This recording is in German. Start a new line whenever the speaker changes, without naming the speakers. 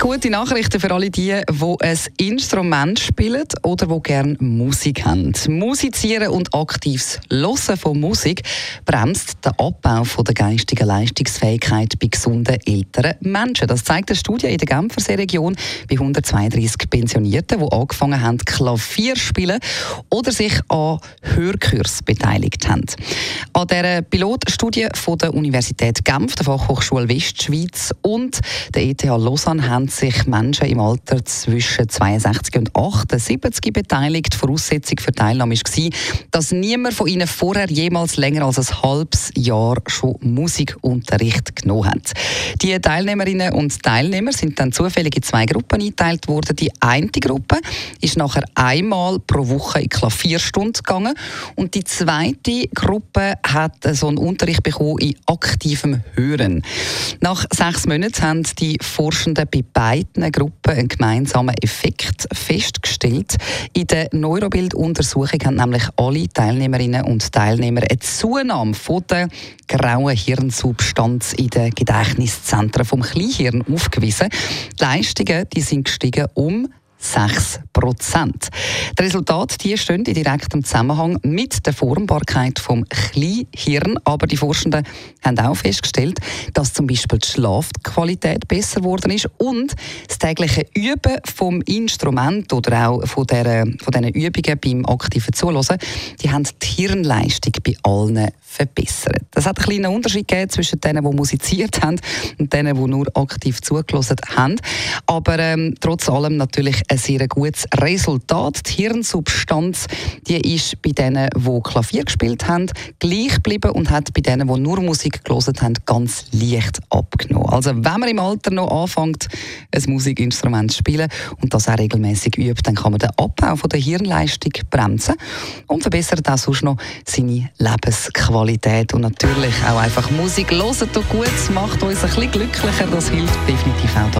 Gute Nachrichten für alle die, die ein Instrument spielen oder die gerne Musik haben. Musizieren und aktives Hören von Musik bremst den Abbau von der geistigen Leistungsfähigkeit bei gesunden älteren Menschen. Das zeigt eine Studie in der Genfer Region bei 132 Pensionierten, die angefangen haben, Klavier spielen oder sich an Hörkurs beteiligt haben. An dieser Pilotstudie von der Universität Genf, der Fachhochschule Westschweiz und der ETH Lausanne haben sich Menschen im Alter zwischen 62 und 78 beteiligt. Voraussetzung für Teilnahme war, dass niemand von ihnen vorher jemals länger als ein halbes Jahr schon Musikunterricht genommen hat. Die Teilnehmerinnen und Teilnehmer sind dann zufällig in zwei Gruppen eingeteilt worden. Die eine Gruppe ist nachher einmal pro Woche in Klavierstunde gegangen und die zweite Gruppe hat so einen Unterricht bekommen in aktivem Hören. Nach sechs Monaten haben die Forschenden bei beiden Gruppen einen gemeinsamen Effekt festgestellt. In der Neurobilduntersuchung haben nämlich alle Teilnehmerinnen und Teilnehmer eine Zunahme von der grauen Hirnsubstanz in den Gedächtniszentren vom Kleinhirn aufgewiesen. Die Leistungen die sind gestiegen um 6 Prozent. Die Resultate stehen in direktem Zusammenhang mit der Formbarkeit vom Kleinhirn, aber die Forschenden haben auch festgestellt, dass zum Beispiel die Schlafqualität besser geworden ist und das tägliche Üben vom Instrument oder auch von, der, von diesen Übungen beim aktiven Zuhören, die haben die Hirnleistung bei allen verbessert. Das hat einen kleinen Unterschied gegeben zwischen denen, die musiziert haben und denen, die nur aktiv zugelassen haben. Aber ähm, trotz allem natürlich ein sehr gutes Resultat. Die Hirnsubstanz die ist bei denen, die Klavier gespielt haben, gleich geblieben und hat bei denen, die nur Musik gelesen haben, ganz leicht abgenommen. Also wenn man im Alter noch anfängt, ein Musikinstrument zu spielen und das auch regelmäßig übt, dann kann man den Abbau von der Hirnleistung bremsen und verbessert auch sonst noch seine Lebensqualität und natürlich auch einfach Musik hören tut gut, macht uns ein bisschen glücklicher, das hilft definitiv auch.